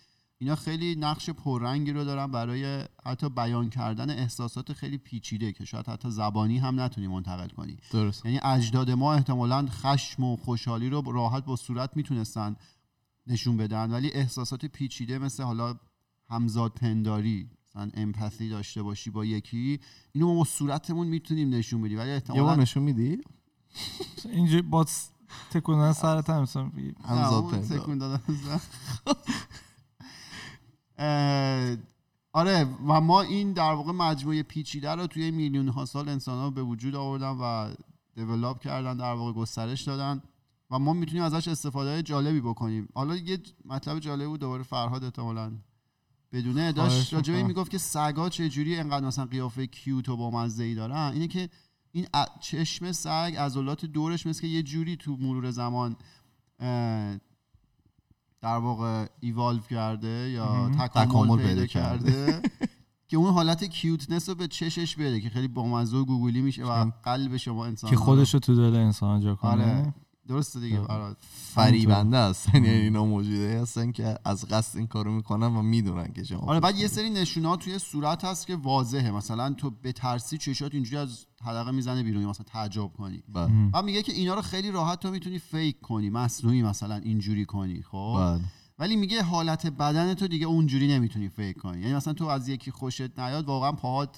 C: اینا خیلی نقش پررنگی رو دارن برای حتی بیان کردن احساسات خیلی پیچیده که شاید حتی زبانی هم نتونی منتقل کنی.
A: درست
C: یعنی اجداد ما احتمالا خشم و خوشحالی رو راحت با صورت می‌تونستن نشون بدن ولی احساسات پیچیده مثل حالا همزاد پنداری مثلا امپاتی داشته باشی با یکی اینو ما با صورتمون می‌تونیم نشون بدیم. ولی احتمالا
A: نشون میدی؟
B: اینجوری با تکوندن سرت هم مثلا
A: همزاد
C: نه، اون
A: پندار.
C: تکون دادن آره و ما این در واقع مجموعه پیچیده رو توی میلیون ها سال انسان ها به وجود آوردن و دیولاب کردن در واقع گسترش دادن و ما می‌تونیم ازش استفاده جالبی بکنیم. حالا یه مطلب جالب بود دوباره فرهاد احتمالاً بدونه. داشت راجبه این. می‌گفت که سگا چه جوری انقدر مثلا قیافه کیوت و بامزه ای دارن؟ اینه که این چشم سگ عضلات دورش مثل که یه جوری تو مرور زمان در واقع ایوالو کرده یا. تکامل,
A: تکامل
C: پیدا کرده که اون حالت cuteness رو به چشش بده که خیلی بامزه و گوگلی میشه و قلب شما انسان
B: که خودش رو تو دل انسان جا کنه
C: آره. درسته دیگه.
B: آره.
C: برات
A: فریبنده هستن یعنی اینا موجوده هستن که از قصد این کارو می‌کنن و می‌دونن که شما
C: آره بعد یه سری نشونات توی صورت هست که واضحه. مثلا تو به ترسی چشات اینجوری از حلقه می‌زنه بیرون مثلا تعجب کنی.
A: بله.
C: بعد میگه که اینا رو خیلی راحت تو می‌تونی fake کنی مصنوعی مثلا اینجوری کنی خب؟
A: بله.
C: ولی میگه حالت بدن تو دیگه اونجوری نمی‌تونی فیک کنی. یعنی مثلا تو از یکی خوشت نیاد واقعا پاهات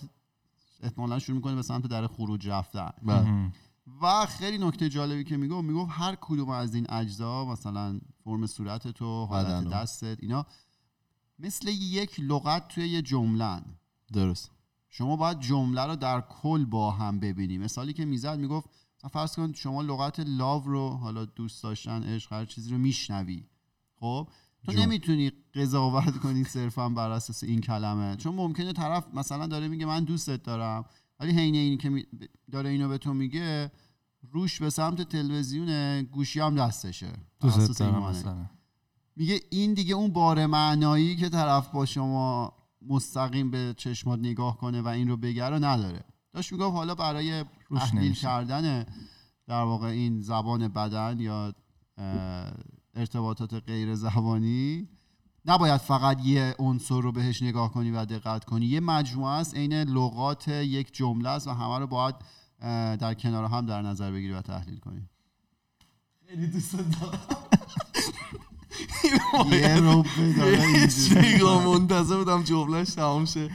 C: احتمالا شروع می‌کنه به سمت در خروج رفتن.
A: بله.
C: و خیلی نکته جالبی که می‌گفت می‌گفت هر کدوم از این اجزا مثلا فرم صورت تو حالت. دستت اینا مثل یک لغت توی یه جملن
A: درست.
C: شما باید جمله رو در کل با هم ببینی. مثالی که می‌زد می‌گفت فرض کن شما لغت لاو رو حالا دوست داشتن عشق هر چیزی رو میشنوی. خب؟ تو
A: جون.
C: نمی‌تونی قضاوت کنی صرفا بر اساس این کلمه. چون ممکنه طرف مثلا داره میگه من دوستت دارم. ولی حین این که داره اینو به تو میگه روش به سمت تلویزیون گوشی هم دستشه.
B: دوست دارم
C: میگه این دیگه اون بار معنایی که طرف با شما مستقیم به چشمات نگاه کنه و این رو بگه رو نداره. داشت می‌گفت حالا برای تحلیل. کردن در واقع این زبان بدن یا ارتباطات غیر زبانی نباید فقط یه عنصر رو بهش نگاه کنی و دقت کنی. یه مجموعه است عین لغات یک جمله است و همه رو باید در کنار هم در نظر بگیری و تحلیل کنی.
A: خیلی دوست دارم.
C: یه رو
A: منتظر بودم جملهش تمام شه.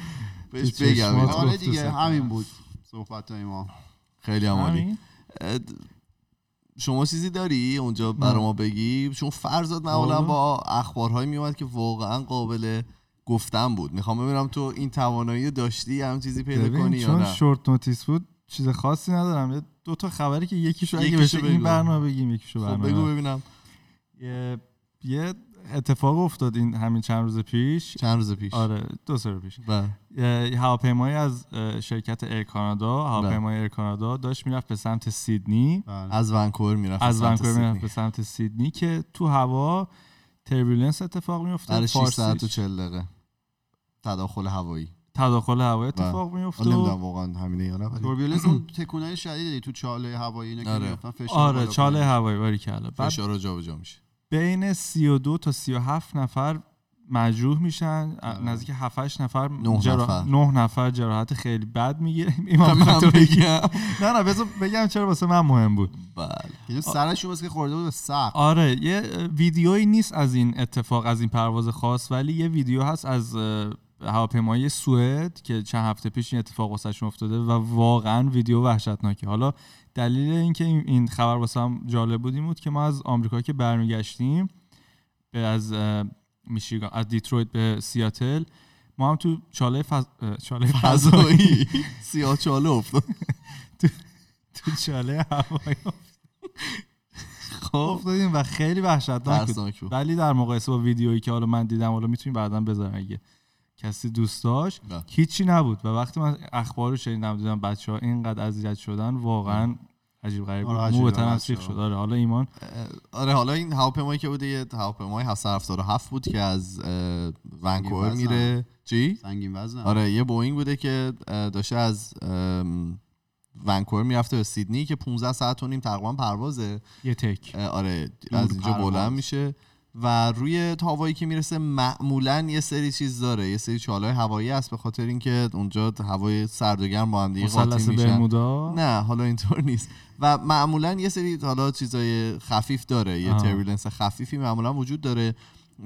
A: بهش بگم.
C: آره دیگه همین. بود صحبت های ما.
A: خیلی؟ اه، شما چیزی داری اونجا برا ما بگی؟ چون فرزاد معمولا. با اخبارهایی میومد که واقعا قابل گفتن بود. می‌خوام ببینم تو این توانایی داشتی؟ هم چیزی پیدا کنی یا
B: چون
A: نه؟
B: شورت نوتیس بود چیز خاصی ندارم. یه دو تا خبری که یکیشو اگه بشه این
A: بگو.
B: برنامه بگیم یکیشو
A: خب
B: برنامه
A: بگو
B: بعد.
A: ببینم.
B: یه یه اتفاق افتاد این همین چند روز پیش؟
A: چند روز پیش.
B: آره دو سه روز پیش.
A: بله.
B: یه هواپیمایی از شرکت ایر کانادا هواپیمای ایر کانادا داشت می‌رفت به سمت سیدنی.
A: از ونکوور می‌رفت
B: از
A: به سمت
B: ونکوور می‌رفت
A: سیدنی.
B: به سمت سیدنی که تو هوا تربولنس اتفاق میفته
A: برای 6
B: فارسیش.
A: ساعت و 40 دقیقه. تداخل هوایی.
B: تداخل هوایی اتفاق
A: من
B: میفته
A: نمی‌دونم واقعا همینه یا نه ولی
C: توربیولنس اون تکونای شدیدی تو چاله هوایی اینا که
A: آره.
C: می‌افتن فشار
B: آره چاله. هوایی باری کلا بعد
A: فشار جابجا میشه.
B: بین 32 تا 37 نفر مجروح میشن. نزدیک 7 8 نفر
A: نه
B: جرا-
A: نفر.
B: نه نفر جراحت خیلی بد می‌گیره. ایمان
A: من
B: تو
A: بگم.
B: نه نه بذار بگم چرا واسه من مهم بود.
A: بله.
C: سرشون واسه که خورده بود به سقف
B: آره یه ویدیویی نیست از این اتفاق از این پرواز خاص ولی یه ویدیو هست از هواپیمای سوئد که چند هفته پیش این اتفاق واسهشون افتاده و واقعا ویدیو وحشتناکه حالا دلیل اینکه این خبر واسه هم جالب بود این بود که ما از آمریکا که برمیگشتیم به از میشیگان از دیترویت به سیاتل ما هم تو چاله فض... چاله فضایی.
A: سیاه چاله افتاد.
B: تو چاله هوایی
A: خب.
B: افتادیم و خیلی وحشتناک بود. ولی در مقایسه با ویدیویی که حالا من دیدم حالا می‌تونیم بعدا بذارم اگه کسی دوست داشت. هیچی نبود. و وقتی من اخبار رو شنیدم دیدم بچه ها اینقدر اذیت شدن واقعا عجیب غریب بود.
C: آره،
B: مو به. سیخ شد. آره حالا ایمان.
A: آره حالا این هواپیمایی که بوده یه هواپیمای 777 بود که از ونکوور. میره. چی؟
C: سنگین وزن.
A: آره یه بوینگ بوده که داشته از ونکوور می‌رفته به سیدنی که 15 ساعت و نیم تقریبا پروازه.
B: یه تک.
A: آره از اینجا. بلند میشه. و روی هوایی که می‌رسه معمولا یه سری چیز داره. یه سری چالای هوایی هست به خاطر اینکه اونجا هوای سرد و گرم با هم دیگه قاطی میشن. نه حالا اینطور نیست. و معمولا یه سری حالا چیزای خفیف داره. یه
B: آه.
A: turbulence خفیفی معمولا وجود داره.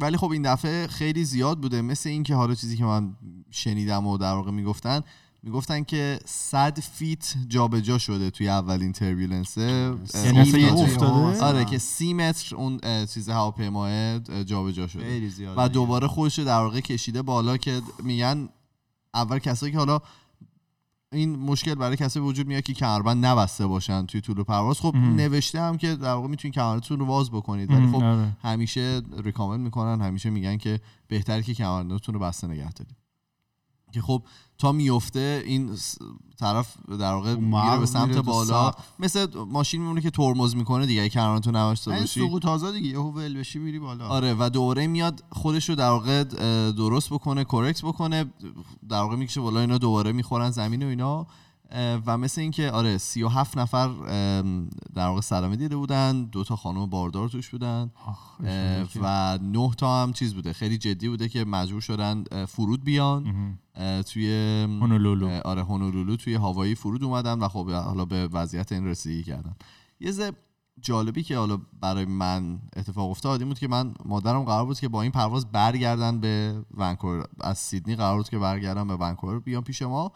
A: ولی خب این دفعه خیلی زیاد بوده. مثل اینکه حالا چیزی که من شنیدم و در واقع می‌گفتن می‌گفتن که 100 feet جابجا شده توی اولین turbulence
B: یعنی افتاده؟
A: آره که سی متر اون چیز هواپیماه اه، جابجا شده. و دوباره خودش در واقع کشیده بالا که میگن اول کسایی که حالا این مشکل برای کسی وجود میاد که کمربند نبسته باشن توی طول پرواز. خب
B: مهم.
A: نوشته هم که در واقع می‌تونید کمربندتون رو باز بکنید. ولی
B: ام،
A: خب
B: آره.
A: همیشه ریکامند می‌کنن همیشه میگن که بهتره که کمربندتون رو بسته نگه دارید. که خب تا میفته این طرف در واقع
C: اون
A: میره به سمت
C: میره تو
A: بالا.
C: سقف.
A: مثل ماشین میمونه که ترمز می‌کنه دیگه کمربندتون نبسته
C: این
A: باشی
C: سقوط آزاد دیگه یهو ول بشی میری بالا.
A: آره و دوره میاد خودش رو در واقع درست بکنه کرکت بکنه در واقع می‌کشه بالا اینا دوباره می‌خورن زمین و اینا. و مثل اینکه آره 37 نفر در واقع سلامه دیده بودن دو تا خانم باردار توش بودن و نه تا هم چیز بوده خیلی جدی بوده که مجبور شدن فرود بیان. توی
B: هونولولو.
A: آره هونولولو توی هوایی فرود اومدن و خب حالا به وضعیت این رسیدگی کردن. یه ذره جالبی که حالا برای من اتفاق افتاد این بود که من مادرم قرار بود که با این پرواز برگردن به ونکوور. از سیدنی قرار بود که برگردن به ونکوور بیان پیش ما.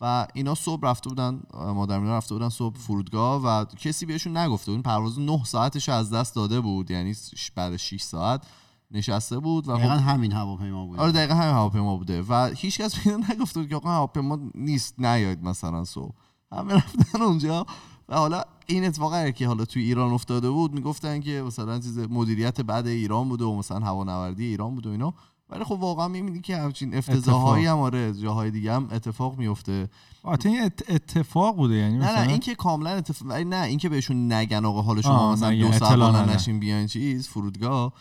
A: و اینا صبح رفته بودن مادرم اینا رفته بودن صبح فرودگاه و کسی بهشون نگفته بود. این پرواز 9 ساعتش از دست داده بود یعنی بعد 6 ساعت نشسته بود و خب
C: دقیقا همین هواپیما بود
A: آره دقیقا همین هواپیما بوده و هیچ کس به اینا نگفته بود که آقا هواپیما نیست نیاید مثلا صبح. همه رفتن اونجا و حالا این اتفاق که حالا توی ایران افتاده بود می‌گفتن که مثلا چیز مدیریت بعد ایران بوده و مثلا هوانوردی ایران بوده و اینا. ولی خب واقعا می‌بینی که همچین افتضاحایی هم آره جاهای دیگه هم اتفاق میفته
B: البته این ات- اتفاق بوده یعنی
A: نه نه این که کاملا اتفاق ولی نه این که بهشون نگن آقا حالا شما مثلا دو
B: ندن.
A: نشین بیاین چیز فرودگاه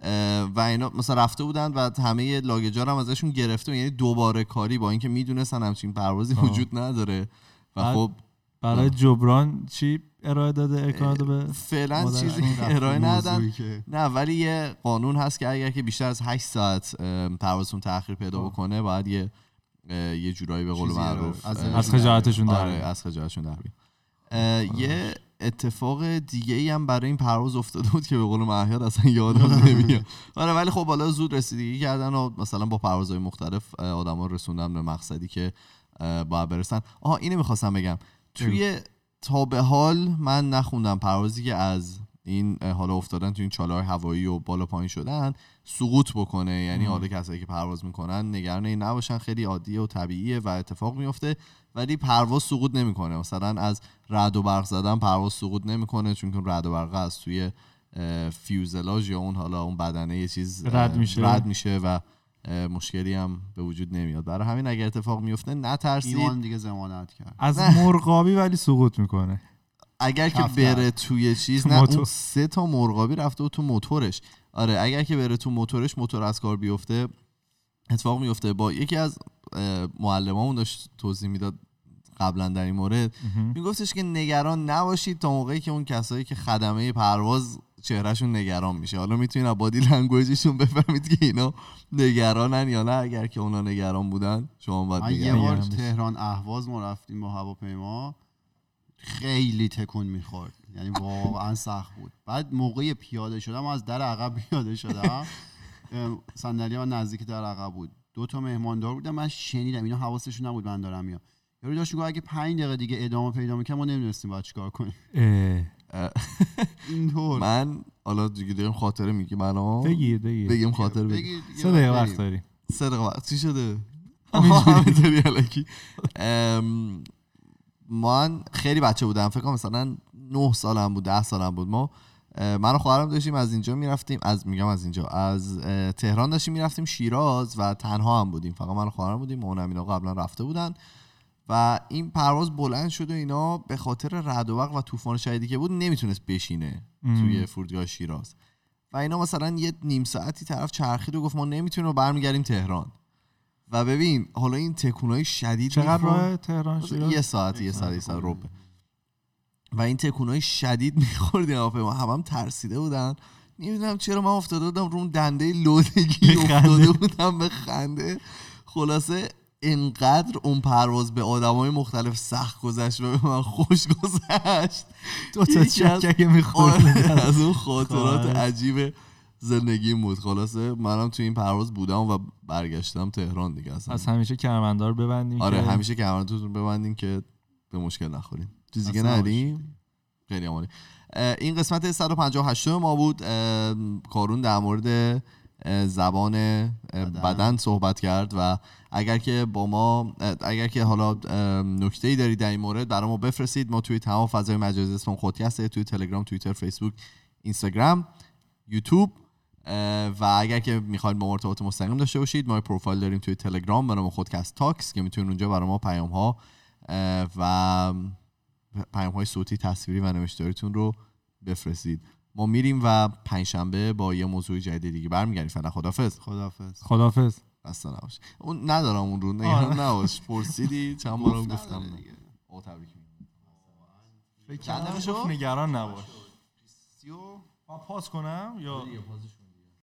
A: اه، و اینا مثلا رفته بودن و همه لاگجا هم ازشون گرفته یعنی دوباره کاری با اینکه می‌دونستن همچین پروازی. وجود نداره. و خب
B: برای جبران چی؟ ارائه داده ارکانادو به
A: فعلا چیزی ارائه
C: که
A: نه ولی یه قانون هست که اگر که بیشتر از 8 ساعت پروازتون تاخیر پیدا
B: آه.
A: بکنه باید یه یه جورایی به قول معروف
C: از-
B: خجالتشون در
A: آره. از خجالتشون در. اه، یه اتفاق دیگه ای هم برای این پرواز افتاده بود که به قول مهیار اصلا یادم نمیاد آره ولی خب حالا زود رسیدگی کردن و مثلا با پروازهای مختلف آدما رسوندن به مقصدی که باید برسن آها اینو می‌خواستم بگم توی تا به حال من نخوندم پروازی که از این حالا افتادن تو این چاله هوایی و بالا پایین شدن سقوط بکنه. یعنی حالا کسایی که پرواز می‌کنن نگران این نباشن خیلی عادیه و طبیعیه و اتفاق میفته ولی پرواز سقوط نمی‌کنه. مثلا از رعد و برق زدن پرواز سقوط نمی‌کنه چون که رعد و برق از توی فیوزلاژ یا اون حالا اون بدنه یه چیز
B: رد میشه.
A: رد میشه و مشکلی هم به وجود نمیاد. برای همین اگر اتفاق میفته نترسید.
C: ایمان دیگه زمانت کرد.
B: از مرغابی ولی سقوط می‌کنه.
A: اگر که بره. توی چیز
B: تو
A: نه
B: موتور.
A: اون سه تا مرغابی رفته و تو موتورش. آره اگر که بره تو موتورش موتور از کار بیفته اتفاق میفته با یکی از معلمامون داشت توضیح می‌داد قبلا در این مورد. میگفتش که نگران نباشید تا موقعی که اون کسایی که خدمه پرواز چهرهشون نگران میشه. حالا می‌تونید از بادی لنگویجشون بفهمید که اینا نگرانن یا نه اگر که اونا نگران بودن شما باید
C: من یه بار. تهران اهواز ما رفتیم با هواپیما خیلی تکون می‌خورد. یعنی واقعا سخت بود. بعد موقع پیاده شدم از در عقب پیاده شدم. صندلی من نزدیک در عقب بود. دو تا مهماندار بودن من شنیدم. اینا حواسشون نبود من دارم میام. یارو داشت می‌گفت اگه 5 دقیقه دیگه ادامه پیدا می‌کنم ما نمی‌دونستیم باید چیکار کنیم. اینطور.
A: من حالا دیگه داریم خاطره میگی منو
B: بگیر بگیر
A: بگیم خاطر بگیم.
C: بگید دیگه.
B: سه دقیقه. وقت داریم.
A: سه دقیقه وقت. چی شده؟ همینطوری الکی من خیلی بچه بودم. فکر کنم مثلا 9 سالم بود 10 سالم بود. ما من و خواهرم داشتیم از اینجا می‌رفتیم. از میگم از اینجا. از تهران داشتیم می‌رفتیم شیراز و تنها هم بودیم. فقط من و خواهرم بودیم. اون اینا قبلا رفته بودن. و این پرواز بلند شد و اینا به خاطر رعد و برق و طوفان شدیدی که بود نمی‌تونست بشینه
B: ام.
A: توی فرودگاه شیراز. و اینا مثلا یه نیم ساعتی طرف چرخید و گفت ما نمی‌تونیم و برمیگردیم تهران. و ببین حالا این تکونای شدید
B: چقدر. راه تهران شیراز؟
A: یه ساعت یه ساعت یه ساعت. ربع. و این تکونای شدید می‌خورد هواپیما هم, هم ترسیده بودن. نمی‌دونم چرا من افتاده بودم رو دنده لودگی. افتاده بودم به خنده. خلاصه انقدر اون پرواز به آدمای مختلف سخت گذشت و به من خوش گذشت.
B: دو تا چکه می‌خورد.
A: آره، از اون خاطرات. عجیب زندگیم بود. خلاصه منم تو این پرواز بودم و برگشتم تهران دیگه اصلا.
B: از همیشه کمربندار ببندیم
A: آره
B: که
A: همیشه کمرتون ببندین که به مشکل نخورین. چیزی دیگه نداریم خیلی عالی این قسمت 158 ما بود. کارون در مورد زبان بدن صحبت کرد و اگر که با ما اگر که حالا نکته ای دارید در این مورد برای ما بفرستید. ما توی تمام فضای مجازی اسم خودکسته توی تلگرام توییتر فیسبوک اینستاگرام یوتیوب و اگر که می‌خواید با ما ارتباط مستقیم داشته باشید ما پروفایل داریم توی تلگرام به نام خودکست تاکس که می‌تونید اونجا برای ما پیام ها و پیام های صوتی تصویری و نوشتاریتون رو بفرستید. ما میریم و پنجشنبه با یه موضوع جدید دیگه برمیگردیم. فعلا خدافظ
C: خدافظ
B: خدافظ
A: خسته نباش. اون ندارم اون رو نگران نباش پرسیدی چند بارم گفتم او تبریک میگم.
B: فکر؟ نگران نباش. پاس کنم یا